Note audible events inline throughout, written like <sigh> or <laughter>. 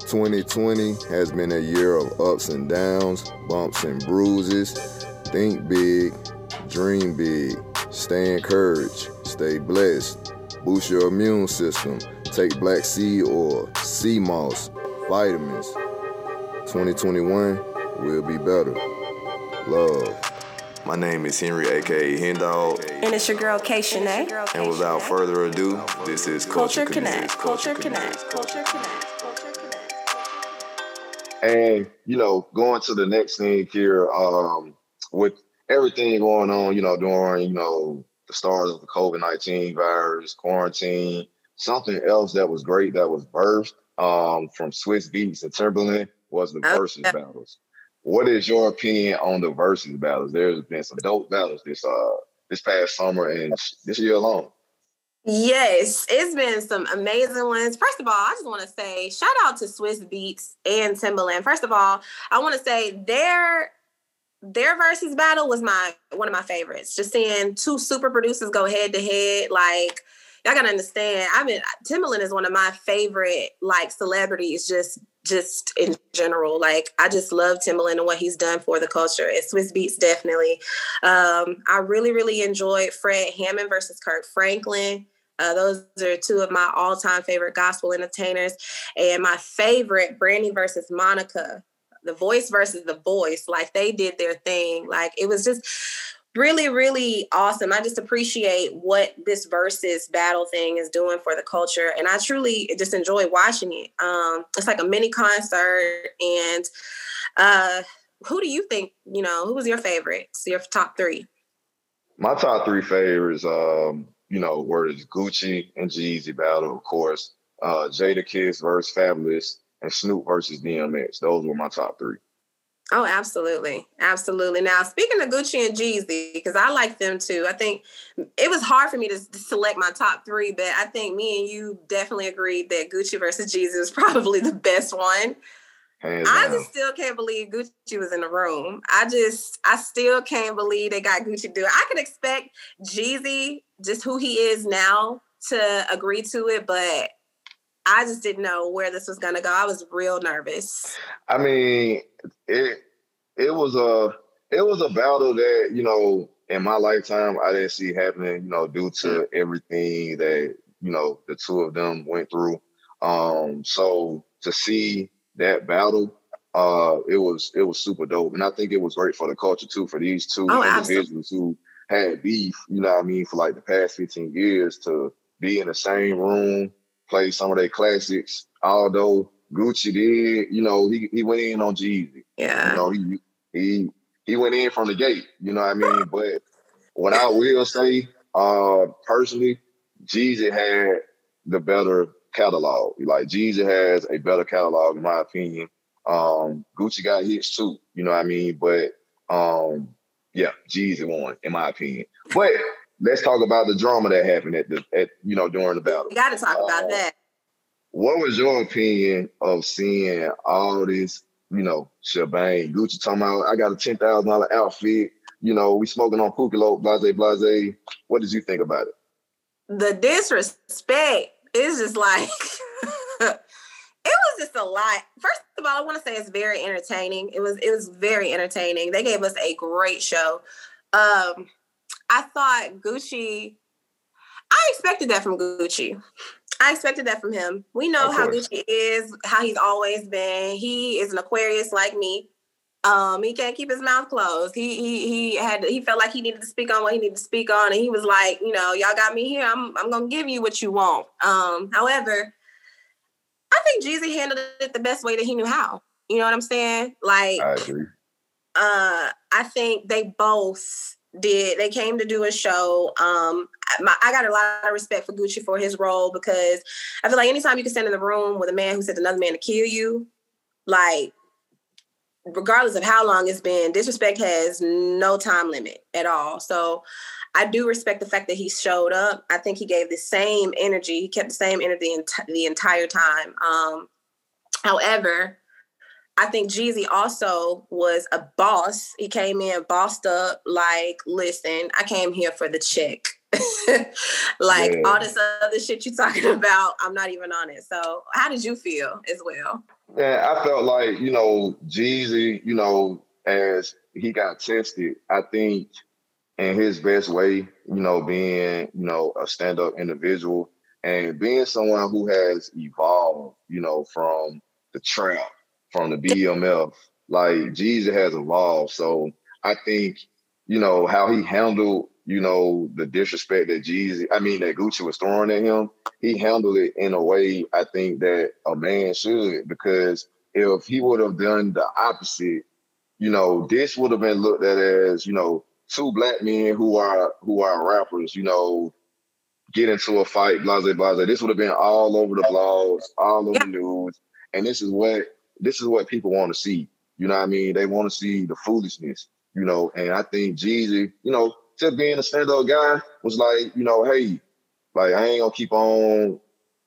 2020 has been a year of ups and downs, bumps and bruises. Think big, dream big, stay encouraged, stay blessed, boost your immune system, take black seed oil, sea moss, vitamins. 2021 will be better. Love. My name is Henry, aka Hendog. And it's your girl K Shanae. And without further ado, this is Culture, Culture Connect. Culture Connect. Culture Connect. Culture Connect. And you know, going to the next thing here, um, with everything going on, you know, during you know the start of the COVID nineteen virus, quarantine, something else that was great that was birthed um, from Swizz Beatz and Timbaland was the Oh, versus battles. What is your opinion on the versus battles? There's been some dope battles this uh this past summer and this year alone. Yes, it's been some amazing ones. First of all, I just want to say shout out to Swizz Beatz and Timbaland. First of all, I want to say their their versus battle was my one of my favorites. Just seeing two super producers go head to head, like y'all gotta understand. I mean, Timbaland is one of my favorite like celebrities. Just just in general, like I just love Timbaland and what he's done for the culture. And Swizz Beatz definitely. Um, I really really enjoyed Fred Hammond versus Kirk Franklin. Uh, those are two of my all-time favorite gospel entertainers, and my favorite Brandy versus Monica, the voice versus the voice. Like they did their thing. Like it was just really, really awesome. I just appreciate what this versus battle thing is doing for the culture, and I truly just enjoy watching it. Um, it's like a mini concert, and uh, who do you think? You know, who was your favorite? So your top three. My top three favorites, um, you know, the Gucci and Jeezy battle, of course. Uh, Jadakiss versus Fabolous and Snoop versus DMX. Those were my top three. Oh, absolutely. Absolutely. Now, speaking of Gucci and Jeezy, because I like them too, I think it was hard for me to select my top three, but I think me and you definitely agreed that Gucci versus Jeezy was <laughs> probably the best one. Hands I down. just still can't believe Gucci was in the room. I just, I still can't believe they got Gucci do it. I could expect Jeezy, just who he is now, to agree to it, but I just didn't know where this was gonna go. I was real nervous. I mean, it it was a it was a battle that you know in my lifetime I didn't see happening. You know, due to everything that you know the two of them went through. Um, so to see that battle, uh, it was it was super dope, and I think it was great for the culture too. For these two Oh, absolutely. individuals who had beef, you know what I mean, for like the past fifteen years to be in the same room, play some of their classics. Although Gucci did, you know, he, he went in on Jeezy. Yeah. You know, he he he went in from the gate. You know what I mean? But what I will say, uh, personally, Jeezy had the better catalog. Like Jeezy has a better catalog, in my opinion. Um, Gucci got hits too. You know what I mean? But um, yeah, Jeezy won, in my opinion. But let's talk about the drama that happened at the at you know during the battle. We got to talk about Uh, that. What was your opinion of seeing all this, you know, shebang? Gucci talking about, I got a ten thousand dollar outfit. You know, we smoking on Pookie Loc, blase, blase. What did you think about it? The disrespect is just like <laughs> just a lot. First of all, I want to say it's very entertaining. It was it was very entertaining. They gave us a great show. Um, I thought Gucci. I expected that from Gucci. I expected that from him. We know how. Gucci is, how he's always been. He is an Aquarius like me. Um, he can't keep his mouth closed. He he he had he felt like he needed to speak on what he needed to speak on, and he was like, you know, y'all got me here. I'm I'm gonna give you what you want. Um, however, I think Jeezy handled it the best way that he knew how. You know what I'm saying? Like, I agree. uh I think they both did. They came to do a show. Um my, I got a lot of respect for Gucci for his role because I feel like anytime you can stand in the room with a man who sent another man to kill you, like regardless of how long it's been, disrespect has no time limit at all. So I do respect the fact that he showed up. I think he gave the same energy. He kept the same energy the entire time. Um, however, I think Jeezy also was a boss. He came in bossed up, like, listen, I came here for the check. <laughs> like yeah. all this other shit you talking <laughs> about, I'm not even on it. So how did you feel as well? Yeah, I felt like, you know, Jeezy, you know, as he got tested, I think in his best way, you know, being, you know, a stand-up individual and being someone who has evolved, you know, from the trap, from the BMF, like Jeezy has evolved. So I think, you know, how he handled, you know, the disrespect that Jeezy, I mean, that Gucci was throwing at him, he handled it in a way I think that a man should, because if he would have done the opposite, you know, this would have been looked at as, you know, two black men who are who are rappers, you know, get into a fight, blah blah. This would have been all over the blogs, all over the news, and this is what this is what people want to see. You know what I mean? They want to see the foolishness, you know. And I think Jeezy, you know, just being a stand-up guy was like, you know, hey, like I ain't gonna keep on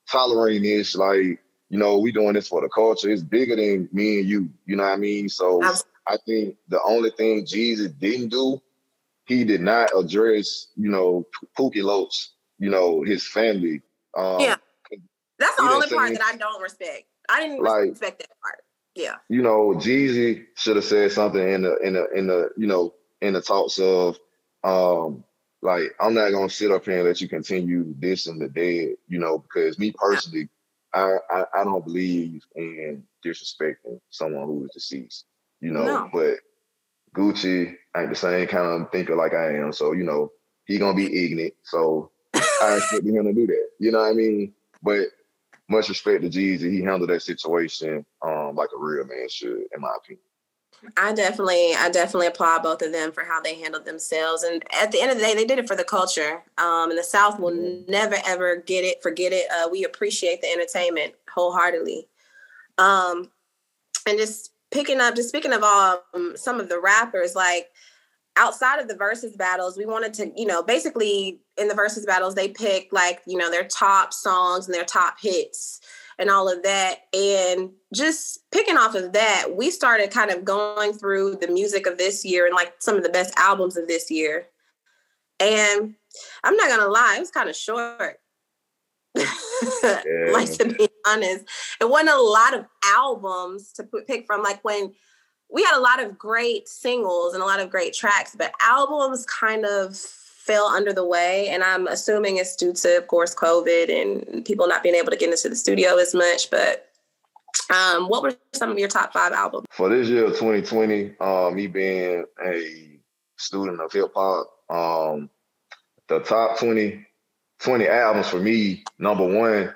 tolerating this. Like, you know, we doing this for the culture. It's bigger than me and you. You know what I mean? So I think the only thing Jeezy didn't do, he did not address, you know, Pookie Loc you know, his family. Um, yeah, that's the only part that I don't respect. I didn't like, respect that part. Yeah, you know, Jeezy should have said something in the in the in the you know in the talks of um like I'm not gonna sit up here and let you continue this and the dead, you know, because me personally, I, I, I don't believe in disrespecting someone who is deceased, you know. No. But Gucci ain't the same kind of thinker like I am, so you know he gonna be ignorant. So I expected him to do that. You know what I mean? But much respect to Jeezy, he handled that situation um, like a real man should, in my opinion. I definitely, I definitely applaud both of them for how they handled themselves. And at the end of the day, they did it for the culture. Um, and the South will mm-hmm. never ever get it, forget it. Uh, we appreciate the entertainment wholeheartedly. Um, and just picking up, just speaking of um, some of the rappers, like outside of the versus battles, we wanted to, you know, basically in the versus battles, they pick like, you know, their top songs and their top hits and all of that. And just picking off of that, we started kind of going through the music of this year and like some of the best albums of this year. And I'm not gonna lie, it was kind of short. <laughs> Yeah. like to be honest, it wasn't a lot of albums to put, pick from. Like when we had a lot of great singles and a lot of great tracks, but albums kind of fell under the way. And I'm assuming it's due to, of course, COVID and people not being able to get into the studio as much. But um, what were some of your top five albums? For this year, 2020, um, me being a student of hip hop, um, the top 20, 20 albums for me, number one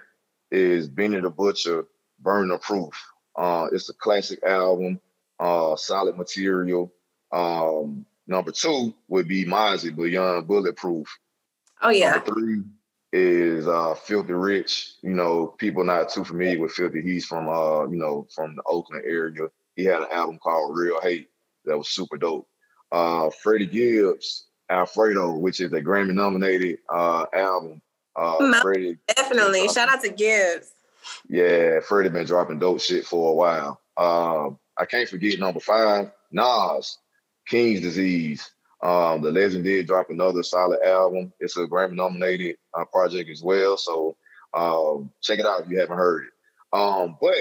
is Benny the Butcher, Burden of Proof. Uh, it's a classic album uh, solid material. Um, number two would be Mozzy Beyond Bulletproof. Oh yeah. Number three is uh, Filthy Rich. You know, people not too familiar with Filthy. He's from uh, you know, from the Oakland area. He had an album called Real Hate that was super dope. Uh, Freddie Gibbs, Alfredo, which is a Grammy nominated uh album. Uh, Freddie, definitely. Shout out to Gibbs. Yeah, Freddie been dropping dope shit for a while. Um, I can't forget number five, Nas, King's Disease. Um, the legend did drop another solid album. It's a Grammy nominated uh, project as well. So um, check it out if you haven't heard it. Um, but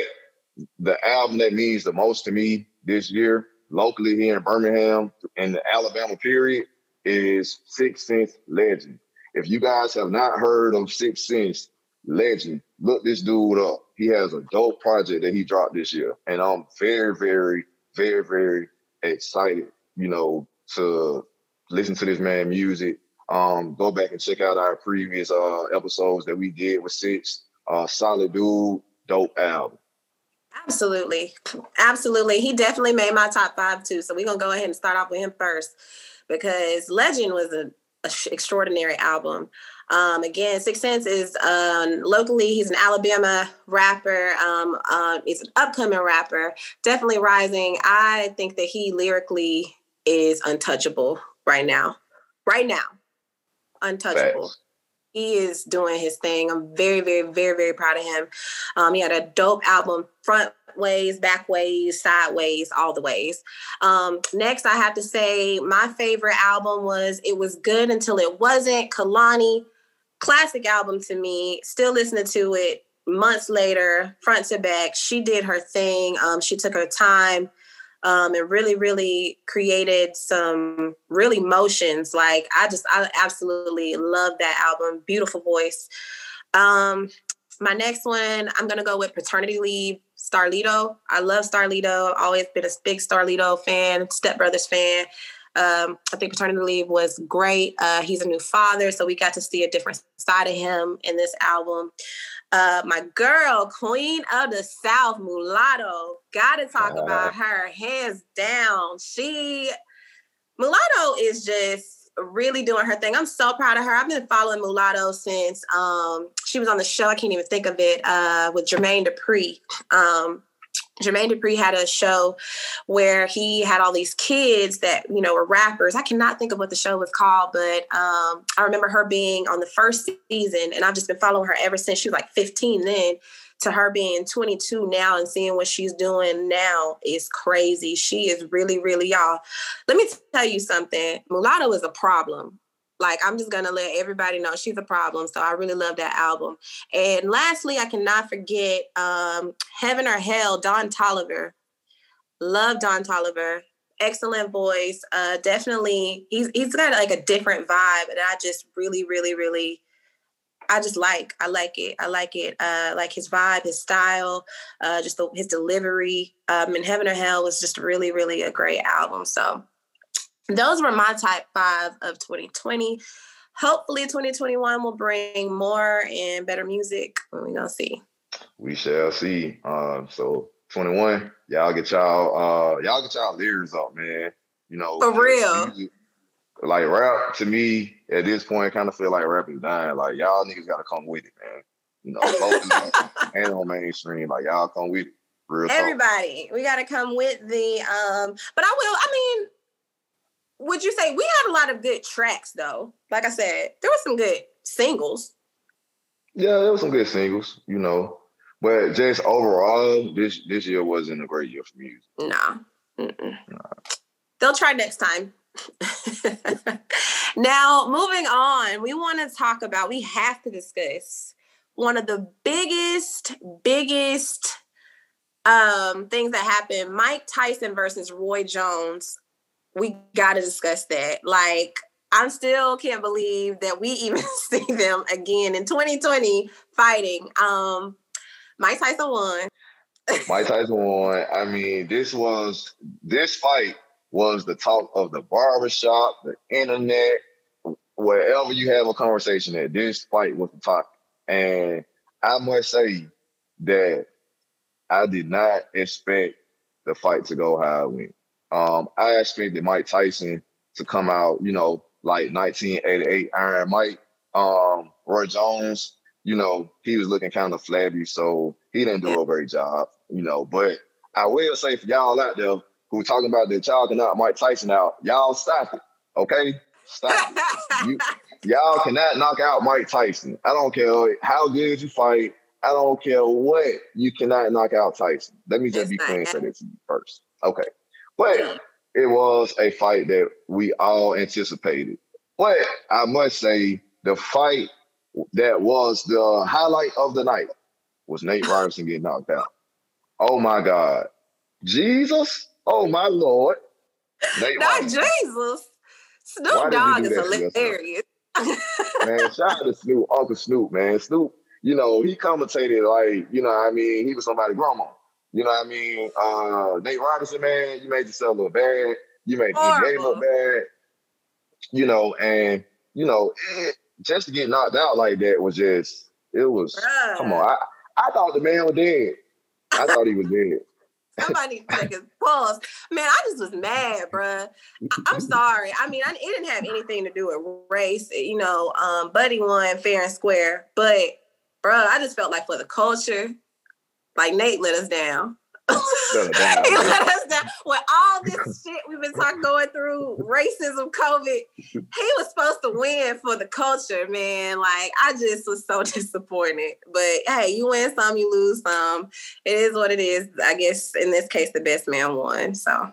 the album that means the most to me this year, locally here in Birmingham, in the Alabama period, is Six Sense Legend. If you guys have not heard of Six Sense Legend, look this dude up he has a dope project that he dropped this year, and I'm very, very, very, very excited. You know, to listen to this man music. Um, go back and check out our previous uh episodes that we did with Six. Uh, solid dude, dope album. Absolutely, absolutely. He definitely made my top five too. So we're gonna go ahead and start off with him first because Legend was an extraordinary album. Um, again, Six Sense is um, locally, he's an Alabama rapper. Um, uh, he's an upcoming rapper, definitely rising. I think that he lyrically is untouchable right now. Right now, untouchable. He is doing his thing. I'm very, very, very, very proud of him. Um, he had a dope album, front ways, back ways, sideways, all the ways. Um, next, I have to say my favorite album was It Was Good Until It Wasn't, Kehlani. Classic album to me. Still listening to it months later, front to back. She did her thing. Um, she took her time um, and really, really created some really motions. Like I just, I absolutely love that album. Beautiful voice. Um, my next one, I'm gonna go with Paternity Leave, Starlito. I love Starlito. Always been a big Starlito fan, Step Brothers fan. Um, I think Paternity Leave was great. Uh, he's a new father, so we got to see a different side of him in this album. Uh, my girl, Queen of the South, Mulatto. Gotta talk uh, about her, hands down. She, Mulatto is just really doing her thing. I'm so proud of her. I've been following Mulatto since um, she was on the show. I can't even think of it uh, with Jermaine Dupri. Um, Jermaine Dupri had a show where he had all these kids that you know were rappers. I cannot think of what the show was called, but um, I remember her being on the first season, and I've just been following her ever since she was like 15. Then to her being 22 now and seeing what she's doing now is crazy. She is really, really y'all. Let me tell you something. Mulatto is a problem. Like I'm just gonna let everybody know she's a problem. So I really love that album. And lastly, I cannot forget um, Heaven or Hell, Don Toliver Love Don Toliver Excellent voice. Uh, definitely, he's he's got like a different vibe, and I just really, really, really, I just like. I like it. I like it. Uh, like his vibe, his style, uh, just the, his delivery. Um, and Heaven or Hell was just really, really a great album. So those were my top five of 2020. Hopefully, 2021 will bring more and better music. We're gonna see. We shall see. Um, so 21, y'all get y'all uh y'all get y'all lyrics up, man. You know, for real. Music, like rap to me at this point, kind of feel like rap is dying. Like y'all niggas gotta come with it, man. You know, <laughs> and on mainstream, like y'all come with it. Real Everybody, talk. we gotta come with the um. But I will. I mean, would you say we had a lot of good tracks though? Like I said, there were some good singles. Yeah, there were some good singles, you know. But just overall, this this year wasn't a great year for music. No. Nah. They'll try next time. <laughs> now, moving on, we want to talk about, we have to discuss one of the biggest, biggest um, things that happened Mike Tyson versus Roy Jones we got to discuss that. Like, I still can't believe that we even <laughs> see them again in 2020 fighting. Um, Mike Tyson won. Mike <laughs> Tyson won. I mean, this was this fight was the talk of the barbershop, the internet, wherever you have a conversation at. This fight was the talk. And I must say that I did not expect the fight to go how it went. Um, I expected Mike Tyson to come out, you know, like 1988 Iron Mike. Um, Roy Jones, you know, he was looking kind of flabby, so he didn't do a great job, you know. But I will say for y'all out there who talking about that y'all can Mike Tyson out, y'all stop it, okay? Stop it. You, <laughs> y'all cannot knock out Mike Tyson. I don't care how good you fight. I don't care what. You cannot knock out Tyson. Let me just be clear for this first. Okay. But it was a fight that we all anticipated. But I must say, the fight that was the highlight of the night was Nate Robinson getting knocked out. Oh my God. Jesus. Oh my Lord. Nate Not Robinson. Jesus. Snoop Dogg is a hilarious. <laughs> man, shout out to Snoop, Uncle Snoop, man. Snoop, you know, he commentated like, you know, I mean, he was somebody's grandma. You know what I mean? Uh, Nate Robinson, man, you made yourself look bad. You made DJ look bad. You know, and you know, it, just to get knocked out like that was just it was. Bruh. Come on, I I thought the man was dead. I thought he was dead. <laughs> Somebody take a pause. Man, I just was mad, bruh. I- am sorry. I mean, I, it didn't have anything to do with race. You know, um, Buddy won fair and square, but bruh, I just felt like for the culture, like Nate let us down. <laughs> he let us down. With all this <laughs> shit we've been talking going through racism covid he was supposed to win for the culture man. Like i just was so <laughs> disappointed. But hey you win some you lose some. It is what it is. I guess in this case the best man won so.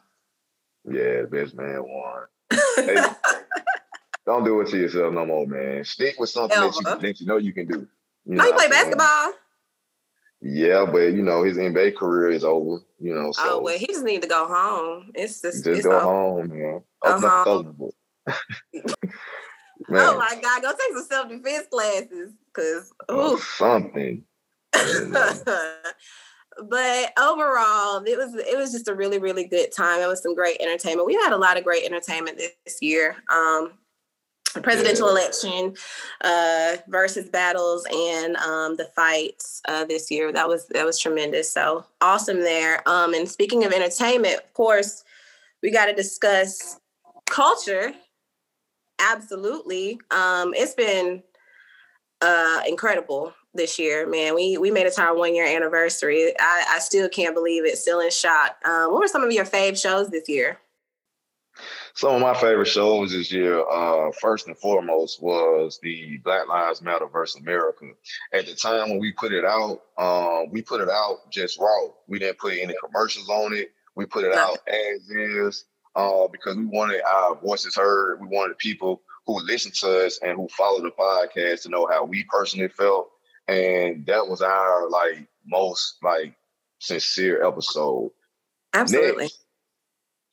Yeah best man won. Hey, don't do it to yourself no more man. Stick with something that you, that you know you can do. You know, you play basketball yeah, but you know his NBA career is over. You know, oh, so oh well, he just need to go home. It's just, just it's go over. home, man. Open uh-huh. <laughs> oh my God, go take some self defense classes, cause oh, something. <laughs> but overall, it was it was just a really really good time. It was some great entertainment. We had a lot of great entertainment this year. Um, presidential yeah. election uh, versus battles and um, the fights uh, this year. That was that was tremendous. So awesome there. Um, and speaking of entertainment, of course, we got to discuss culture. Absolutely, um, it's been uh, incredible this year, man. We we made it to our one year anniversary. I, I still can't believe it. Still in shock. Um, what were some of your fave shows this year? Some of my favorite shows this year, uh, first and foremost, was the Black Lives Matter versus America. At the time when we put it out, um, we put it out just raw. We didn't put any commercials on it. We put it out as is uh, because we wanted our voices heard. We wanted people who listen to us and who follow the podcast to know how we personally felt. And that was our like most like sincere episode. Absolutely. Next,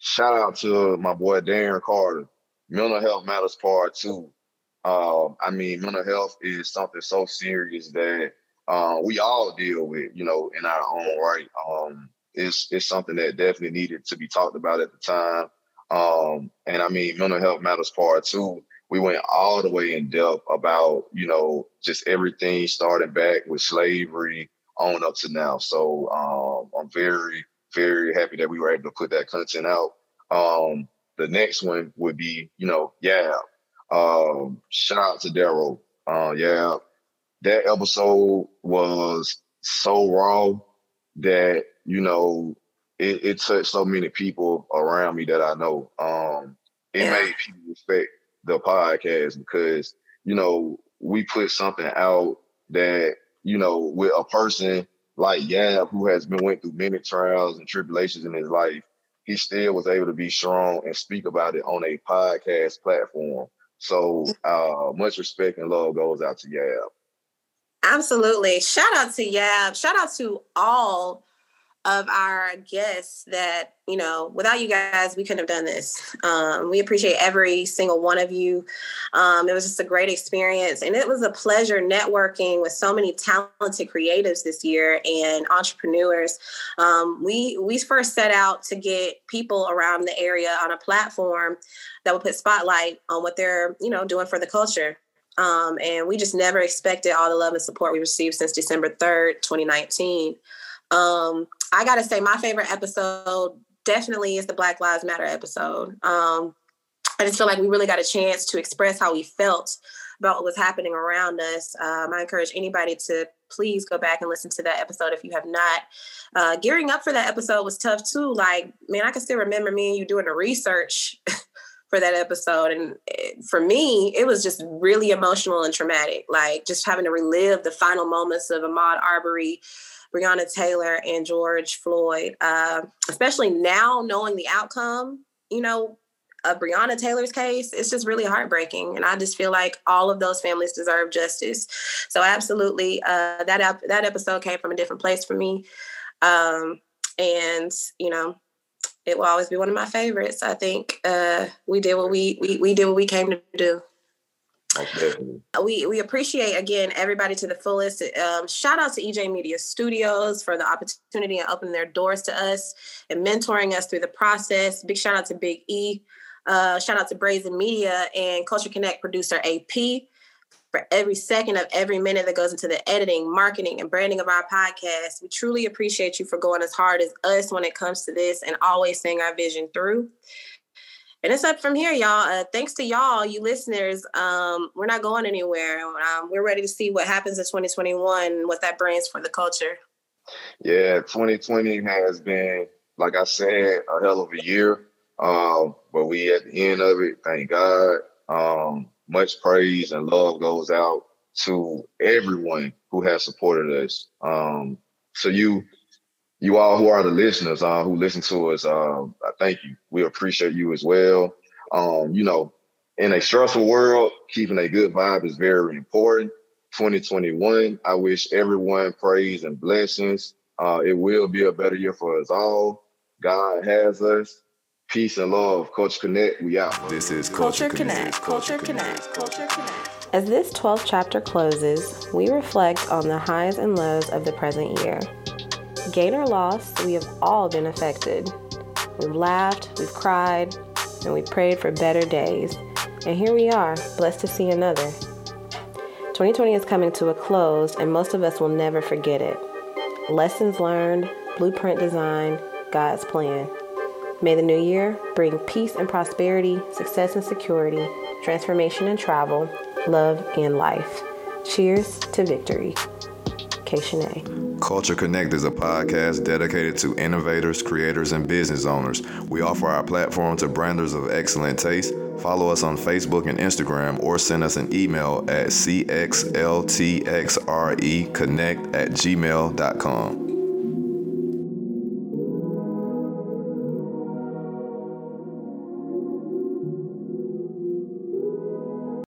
shout out to my boy Darren Carter. Mental health matters part two. Um, I mean, mental health is something so serious that uh, we all deal with, you know, in our own right. Um, it's it's something that definitely needed to be talked about at the time. Um, and I mean, mental health matters part two. We went all the way in depth about, you know, just everything starting back with slavery on up to now. So um, I'm very very happy that we were able to put that content out. Um, the next one would be, you know, yeah. Um, shout out to Daryl. Uh, yeah, that episode was so raw that you know it, it, touched so many people around me that I know. Um, it yeah. made people respect the podcast because you know we put something out that you know with a person like Yab, who has been went through many trials and tribulations in his life, he still was able to be strong and speak about it on a podcast platform. So uh, much respect and love goes out to Yab. Absolutely. Shout out to Yab. Shout out to all of our guests that you know without you guys we couldn't have done this. Um, we appreciate every single one of you. Um, it was just a great experience and it was a pleasure networking with so many talented creatives this year and entrepreneurs. Um, we we first set out to get people around the area on a platform that would put spotlight on what they're you know doing for the culture. Um, and we just never expected all the love and support we received since december 3rd 2019 um, I gotta say, my favorite episode definitely is the Black Lives Matter episode. Um, I just feel like we really got a chance to express how we felt about what was happening around us. Um, I encourage anybody to please go back and listen to that episode if you have not. Uh, gearing up for that episode was tough too. Like, man, I can still remember me and you doing the research <laughs> for that episode. And it, for me, it was just really emotional and traumatic. Like, just having to relive the final moments of Ahmaud Arbery Breonna Taylor and George Floyd, uh, especially now knowing the outcome, you know, of Breonna Taylor's case, it's just really heartbreaking. And I just feel like all of those families deserve justice. So absolutely, uh, that ep- that episode came from a different place for me. Um, and you know, it will always be one of my favorites. I think uh, we did what we, we we did what we came to do. We we appreciate again everybody to the fullest. Um, shout out to EJ Media Studios for the opportunity and opening their doors to us and mentoring us through the process. Big shout out to Big E. Uh, shout out to Brazen Media and Culture Connect producer AP for every second of every minute that goes into the editing, marketing, and branding of our podcast. We truly appreciate you for going as hard as us when it comes to this and always seeing our vision through and it's up from here, y'all. Uh, thanks to y'all, you listeners. Um, we're not going anywhere. Um, we're ready to see what happens in 2021 what that brings for the culture. Yeah, 2020 has been, like I said, a hell of a year. Um, but we at the end of it, thank God. Um, much praise and love goes out to everyone who has supported us. Um, so you, you all who are the listeners, uh, who listen to us, um, I thank you. We appreciate you as well. Um, you know, in a stressful world, keeping a good vibe is very important. 2021, I wish everyone praise and blessings. Uh, it will be a better year for us all. God has us. Peace and love. Culture Connect, we out. This is Culture, Connect. Culture Connect. Culture Connect. As this 12th chapter closes, we reflect on the highs and lows of the present year. Gain or loss, we have all been affected. We've laughed, we've cried, and we prayed for better days. And here we are, blessed to see another. 2020 is coming to a close, and most of us will never forget it. Lessons learned, blueprint design, God's plan. May the new year bring peace and prosperity, success and security, transformation and travel, love and life. Cheers to victory. K Culture Connect is a podcast dedicated to innovators, creators, and business owners. We offer our platform to branders of excellent taste. Follow us on Facebook and Instagram or send us an email at cxltxreconnect at gmail.com.